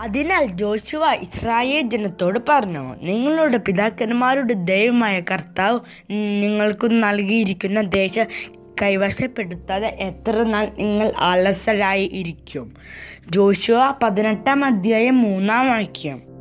അതിനാൽ Joshua Israel ജനത്തോട് പറഞ്ഞു നിങ്ങളുടെ പിതാക്കന്മാരുടെ ദൈവമായ കർത്താവ് നിങ്ങൾക്ക് നൽകിയിരിക്കുന്ന ദേശം കൈവശപ്പെടുത്താതെ എത്ര നാൾ നിങ്ങൾ അലസരായി ഇരിക്കും? ജോഷുവ പതിനെട്ടാം അധ്യായം മൂന്നാം വാക്യം.